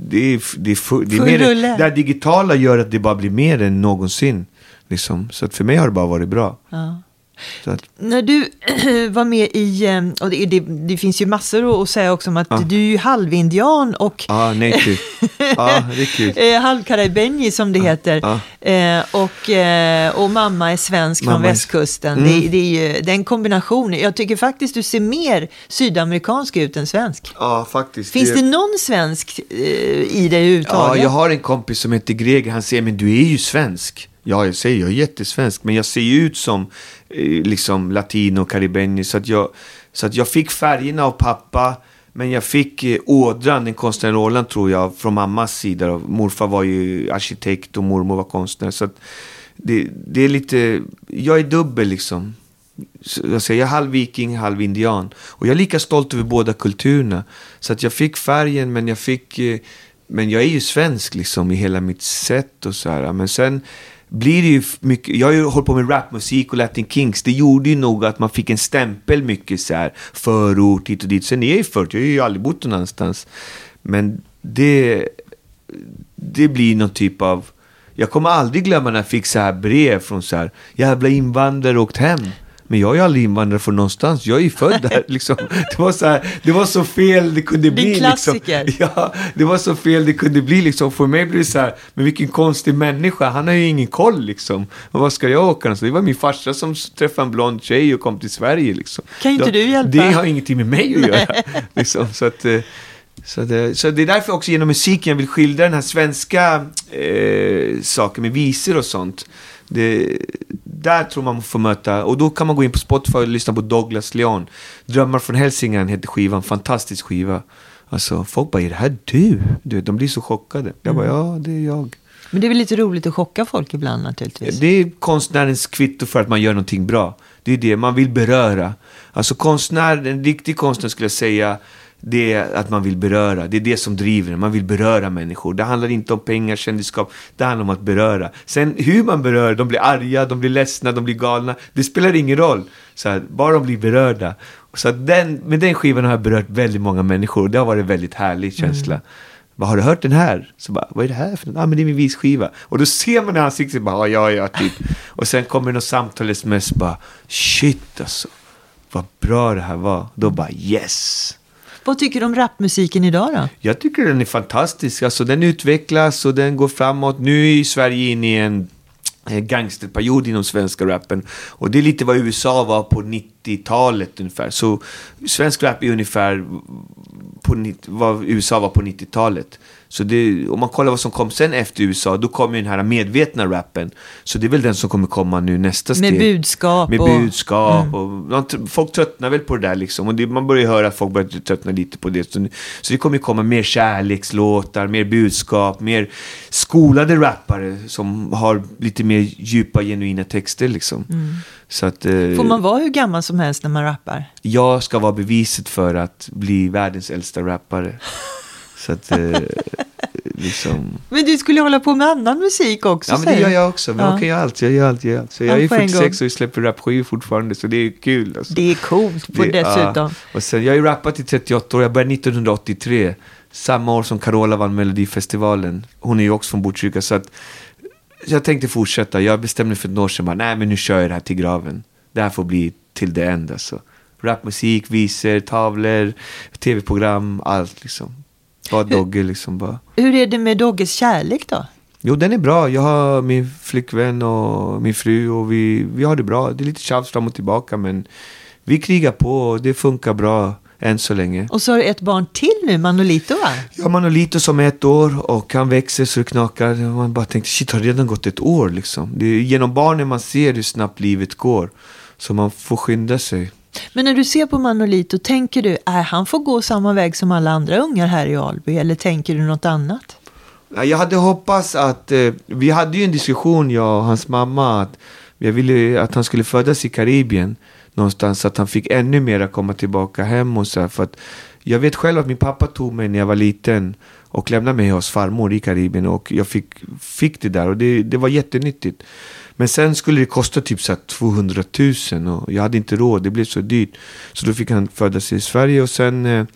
det är, det är, full, det är mer, det här digitala gör att det bara blir mer än någonsin. Liksom. Så att för mig har det bara varit bra. Ja. Att... När du var med i, och det, det, det, finns ju massor att säga också om att ja. du är ju halvindian och ja, native. ja, det är kul. halvkarabenji som det heter. Ja. Och, och mamma är svensk mamma från västkusten. Mm. Det, det, är ju den kombinationen. Jag tycker faktiskt du ser mer sydamerikansk ut än svensk. Ja, faktiskt. Finns det, någon svensk i dig överhuvudtaget? Ja, jag har en kompis som heter Greger. Han säger, men du är ju svensk. Ja, jag säger jag är jättesvensk, men jag ser ju ut som eh, Eh, liksom latino, karibeni. Så att, jag, så att jag fick färgerna av pappa, men jag fick eh, ådran, den konstnärliga ådran tror jag, från mammas sida. Morfar var ju arkitekt och mormor var konstnär. Så att det, det är lite, jag är dubbel liksom. Jag, säger, jag är halv viking, halv indian. Och jag är lika stolt över båda kulturerna. Så att jag fick färgen, men jag fick... Eh, men jag är ju svensk liksom i hela mitt sätt och så här. Men sen blir det ju mycket, jag har ju hållit på med rapmusik och Latin Kings, det gjorde ju nog att man fick en stämpel mycket så här, förort hit och dit. Sen är jag ju förut, jag har ju aldrig bott någonstans. Men det, det blir någon typ av, jag kommer aldrig glömma när jag fick så här brev från så här, jävla invandrare åkt hem. Men jag är ju aldrig invandrare från någonstans. Jag är ju född där. Liksom. Det, var så här, det var så fel det kunde bli. Din klassiker. Liksom. Ja, det var så fel det kunde bli. Liksom. För mig blev det så här, men vilken konstig människa. Han har ju ingen koll liksom. Och vad ska jag åka? Så det var min farsa som träffade en blond tjej och kom till Sverige. Liksom. Kan inte du hjälpa? Det har ingenting med mig att göra. liksom. så, att, eh, så, det, så det är därför också genom musiken jag vill skildra den här svenska eh, saken med visor och sånt. Det, där tror man får möta, och då kan man gå in på Spotify och lyssna på Douglas Leon. Drömmar från Hälsingland heter skivan, fantastisk skiva. Alltså folk bara, är det här du? du de blir så chockade. Jag bara, ja det är jag. Men det är väl lite roligt att chocka folk ibland naturligtvis. Det är konstnärens kvitto för att man gör någonting bra. Det är det, man vill beröra. Alltså konstnär, en riktig konstnär skulle jag säga, det är att man vill beröra. Det är det som driver en. Man vill beröra människor. Det handlar inte om pengar, kändisskap. Det handlar om att beröra. Sen hur man berör, de blir arga, de blir ledsna, de blir galna. Det spelar ingen roll. Så här, bara de blir berörda. Så den, med den skivan har jag berört väldigt många människor. Det har varit en väldigt härlig känsla. Vad har du hört den här? Så bara, vad är det här för något? Ja, ah, men det är min visskiva. Och då ser man i ansiktet, bara, ja, ja, typ. Och sen kommer något samtal, sms, bara, shit alltså. Vad bra det här var. Då bara, yes. Vad tycker du om rapmusiken idag då? Jag tycker den är fantastisk. Alltså, den utvecklas och den går framåt. Nu är ju Sverige inne i en eh, gangsterperiod inom svenska rappen. Och det är lite vad USA var på 90-talet ungefär. Så svensk rap är ungefär på vad USA var på 90-talet. Så det, om man kollar vad som kom sen efter USA, då kom ju den här medvetna rappen. Så det är väl den som kommer komma nu nästa steg. Med budskap Med och- budskap. Mm. Och, folk tröttnar väl på det där liksom. Och det, man börjar höra att folk börjar tröttna lite på det. Så, så det kommer ju komma mer kärlekslåtar, mer budskap, mer skolade rappare som har lite mer djupa, genuina texter liksom. Så att, eh, Mm. Får man vara hur gammal som helst när man rappar? jag ska vara beviset för att bli världens äldsta rappare. Så att, eh, liksom... Men du skulle hålla på med annan musik också Ja, men det gör jag också. Men Ja. jag kan göra allt. Jag gör allt, jag gör allt. Så jag Ja, är på en 46 gång. och släpper rapskivor fortfarande, så det är kul. Alltså. Det är coolt på Det- dessutom. ja. Och sen, jag har ju rappat i 38 år. Jag började 1983. Samma år som Carola vann Melodifestivalen. Hon är ju också från Botkyrka. Så att jag tänkte fortsätta. Jag bestämde mig för ett år sedan. Bara, Nej, men nu kör jag det här till graven. Det här får bli till det enda. Alltså. Rapmusik, visor, tavlor, tv-program, allt liksom. Bara Dogge liksom bara. Hur är det med Dogges kärlek då? Jo, den är bra. Jag har min flickvän och min fru och vi, vi har det bra. Det är lite tjafs fram och tillbaka men vi krigar på och det funkar bra än så länge. Och så har du ett barn till nu, Manolito va? Har Manolito som är ett år och han växer så det knakar. Man bara tänkte, shit har det redan gått ett år liksom? Det är genom barnen man ser hur snabbt livet går. Så man får skynda sig. Men när du ser på Manolito, tänker du, att han får gå samma väg som alla andra ungar här i Alby? Eller tänker du något annat? Jag hade hoppats att, eh, vi hade ju en diskussion jag och hans mamma att jag ville att han skulle födas i Karibien någonstans så att han fick ännu mera komma tillbaka hem och så här, för att jag vet själv att min pappa tog mig när jag var liten och lämnade mig hos farmor i Karibien och jag fick, fick det där och det, det var jättenyttigt. Men sen skulle det kosta typ så 200 000 och jag hade inte råd, det blev så dyrt. Så då fick han födas i Sverige och sen eh,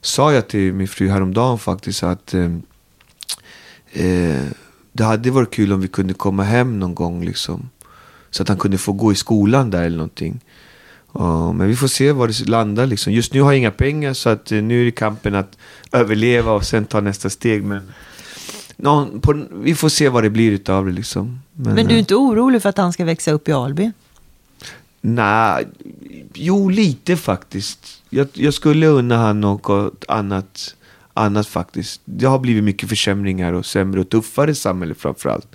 sa jag till min fru häromdagen faktiskt att eh, eh, det hade varit kul om vi kunde komma hem någon gång liksom. Så att han kunde få gå i skolan där eller någonting. Uh, men vi får se var det landar liksom. Just nu har jag inga pengar så att eh, nu är det kampen att överleva och sen ta nästa steg. Men någon, på, vi får se vad det blir utav det liksom. Men du är eh, inte orolig för att han ska växa upp i Alby? Nej, jo lite faktiskt. Jag, jag skulle unna han något annat, annat faktiskt. Det har blivit mycket försämringar och sämre och tuffare samhälle framförallt.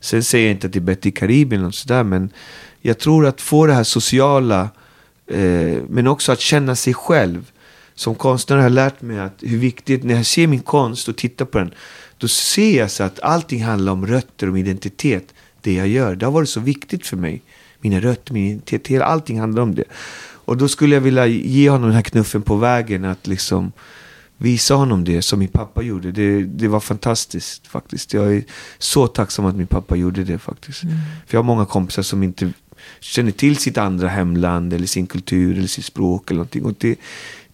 Sen säger jag inte att det är bättre i Karibien och sådär men jag tror att få det här sociala eh, men också att känna sig själv. Som konstnär har jag lärt mig att hur viktigt, när jag ser min konst och tittar på den, då ser jag så att allting handlar om rötter, om identitet. Det jag gör, det har varit så viktigt för mig. Mina rötter, min identitet, allting handlar om det. Och då skulle jag vilja ge honom den här knuffen på vägen att liksom visa honom det som min pappa gjorde. Det, det var fantastiskt faktiskt. Jag är så tacksam att min pappa gjorde det faktiskt. För jag har många kompisar som inte känner till sitt andra hemland eller sin kultur eller sitt språk eller någonting. Och det,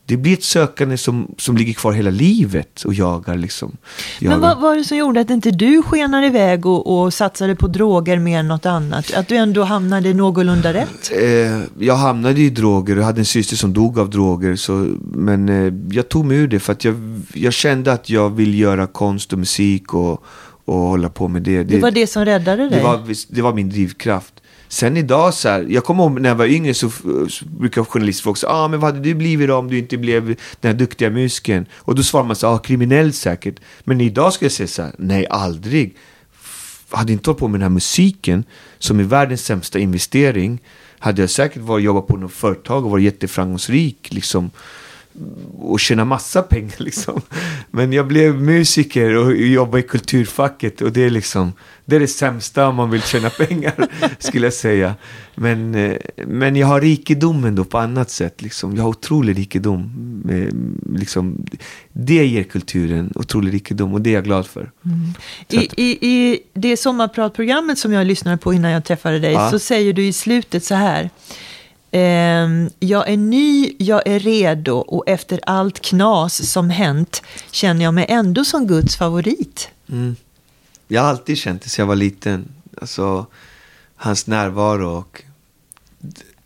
det blir ett sökande som, som ligger kvar hela livet och jagar liksom. Jagar. Men vad var det som gjorde att inte du skenade iväg och, och satsade på droger mer än något annat? Att du ändå hamnade någorlunda rätt? Eh, jag hamnade i droger och hade en syster som dog av droger. Så, men eh, jag tog mig ur det för att jag, jag kände att jag vill göra konst och musik och, och hålla på med det. Det, det var det som räddade dig? Det var, det var min drivkraft. Sen idag så här, jag kommer ihåg när jag var yngre så, så brukade journalister fråga ah, men vad hade du blivit då om du inte blev den här duktiga musikern? Och då svarar man så ah, kriminell säkert. Men idag ska jag säga så här, nej aldrig. Jag hade inte hållit på med den här musiken som är världens sämsta investering hade jag säkert varit jobbat på något företag och varit jätteframgångsrik liksom och tjäna massa pengar liksom. Men jag blev musiker och jobbade i kulturfacket och det är liksom det är det sämsta om man vill tjäna pengar skulle jag säga. Men, eh, men jag har rikedomen då på annat sätt liksom. Jag har otrolig rikedom. Liksom, det ger kulturen otrolig rikedom och det är jag glad för. Mm. I, i, I det sommarpratprogrammet som jag lyssnade på innan jag träffade dig ja. så säger du i slutet så här. Ehm, jag är ny, jag är redo och efter allt knas som hänt känner jag mig ändå som Guds favorit. Mm. Jag har alltid känt det sedan jag var liten. Alltså, hans närvaro och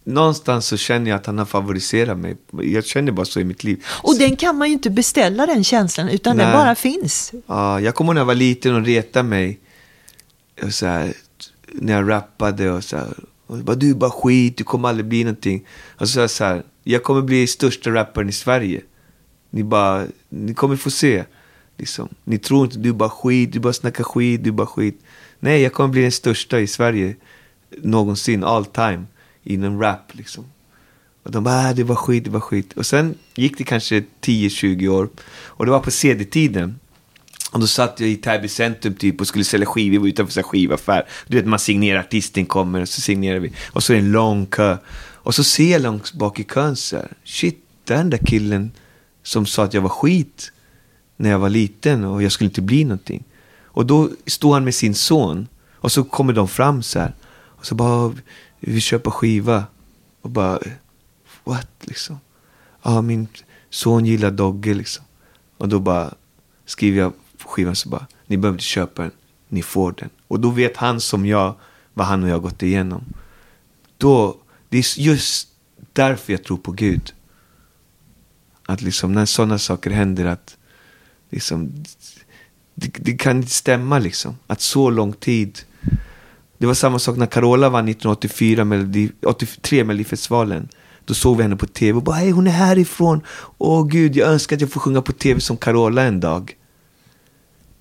någonstans så känner jag att han har favoriserat mig. Jag känner bara så i mitt liv. Och den kan man ju inte beställa den känslan, utan Nej. den bara finns. Ja, jag kommer ihåg när jag var liten och retade mig. Och så här, när jag rappade och så här, och bara, du är bara skit, du kommer aldrig bli någonting. Och så, sa så här, jag kommer bli största rapparen i Sverige. Ni bara, ni kommer få se. Liksom. Ni tror inte, du är bara skit, du bara snackar skit, du är bara skit. Nej, jag kommer bli den största i Sverige någonsin, all time, inom rap liksom. Och de bara, äh, det var skit, det var skit. Och sen gick det kanske 10-20 år. Och det var på CD-tiden. Och då satt jag i Täby centrum typ och skulle sälja skivor, vi var utanför en skivaffär. Du vet man signerar, artisten kommer och så signerar vi. Och så är det en lång kö. Och så ser jag långt bak i kön så här, shit, den där killen som sa att jag var skit när jag var liten och jag skulle inte bli någonting. Och då står han med sin son och så kommer de fram så här. Och så bara, vi köper skiva. Och bara, what liksom? Ja, min son gillar Dogge liksom. Och då bara skriver jag skivan så bara, ni behöver inte köpa den, ni får den. Och då vet han som jag vad han och jag gått igenom. Då, det är just därför jag tror på Gud. Att liksom när sådana saker händer att liksom, det, det, kan inte stämma liksom. Att så lång tid. Det var samma sak när Carola vann 1984, Melodi, 83 Melodifestivalen. Då såg vi henne på tv och bara, hej hon är härifrån. Åh gud, jag önskar att jag får sjunga på tv som Carola en dag.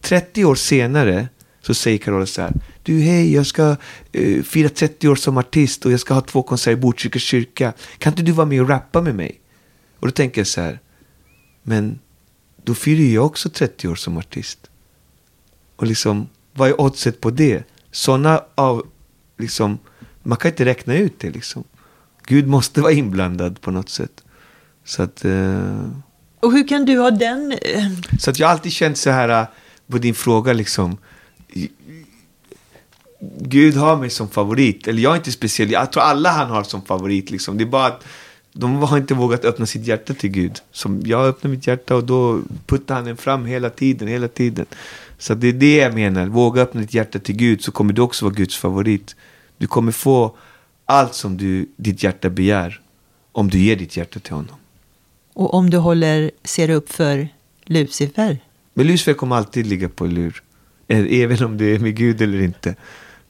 30 år senare så säger Carola så här. Du hej, jag ska uh, fira 30 år som artist och jag ska ha två konserter i Botkyrka kyrka. Kan inte du vara med och rappa med mig? Och då tänker jag så här. Men då firar jag också 30 år som artist. Och liksom, vad är oddset på det? Sådana av, liksom, man kan inte räkna ut det liksom. Gud måste vara inblandad på något sätt. Så att... Uh... Och hur kan du ha den... Eh, så att jag har alltid känt så här, uh, på din fråga liksom. Gud har mig som favorit. Eller jag är inte speciell. Jag tror alla han har som favorit liksom. Det är bara att de har inte vågat öppna sitt hjärta till Gud. Som jag öppnar mitt hjärta och då puttar han den fram hela tiden, hela tiden. Så det är det jag menar. Våga öppna ditt hjärta till Gud så kommer du också vara Guds favorit. Du kommer få allt som du, ditt hjärta begär om du ger ditt hjärta till honom. Och om du håller, ser upp för Lucifer? Men Lucifer kommer alltid ligga på lur. Även om du är med Gud eller inte.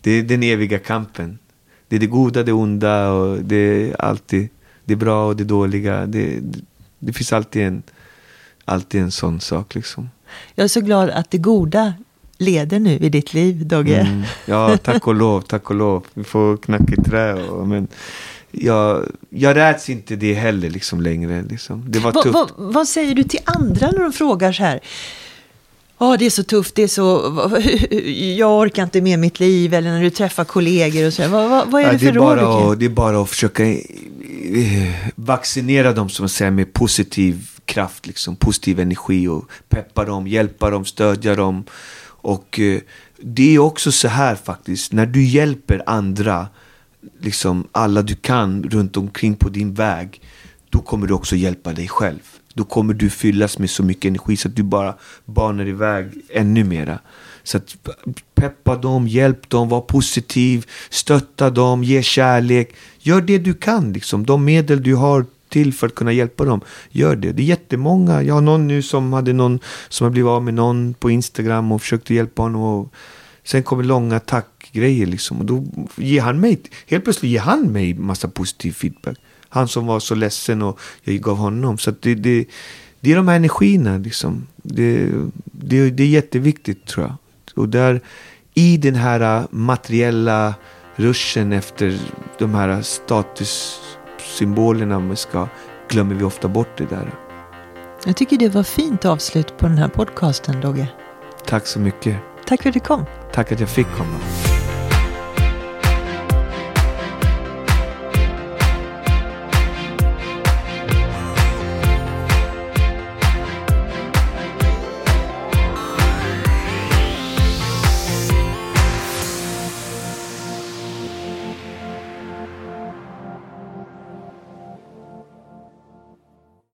Det är den eviga kampen. Det är det goda, det onda och det är alltid det bra och det dåliga. Det, det, det finns alltid en, alltid en sån sak liksom. Jag är så glad att det goda leder nu i ditt liv, Dogge. Mm, ja, tack och lov, tack och lov. Vi får knacka i trä. Och, men jag, jag räds inte det heller liksom längre. Liksom. Det var va, tufft. Va, vad säger du till andra när de frågar så här? Ja, oh, det är så tufft, det är så, jag orkar inte med mitt liv, eller när du träffar kollegor och så. Vad, vad, vad är det, det för råd du Det är bara att försöka eh, vaccinera dem som säger med positiv kraft, liksom, positiv energi och peppa dem, hjälpa dem, stödja dem. Och eh, det är också så här faktiskt, när du hjälper andra, liksom alla du kan runt omkring på din väg, då kommer du också hjälpa dig själv. Då kommer du fyllas med så mycket energi så att du bara banar iväg ännu mera. Så att peppa dem, hjälp dem, var positiv, stötta dem, ge kärlek. Gör det du kan, liksom. De medel du har till för att kunna hjälpa dem. Gör det. Det är jättemånga. Jag har någon nu som hade någon som har blivit av med någon på Instagram och försökte hjälpa honom. Och sen kommer långa tackgrejer liksom. Och då ger han mig, helt plötsligt ger han mig massa positiv feedback. Han som var så ledsen och jag gav honom. Så det, det, det är de här energierna liksom. Det, det, det är jätteviktigt tror jag. Och där i den här materiella ruschen efter de här statussymbolerna man ska, glömmer vi ofta bort det där. Jag tycker det var fint avslut på den här podcasten, Dogge. Tack så mycket. Tack för att du kom. Tack att jag fick komma.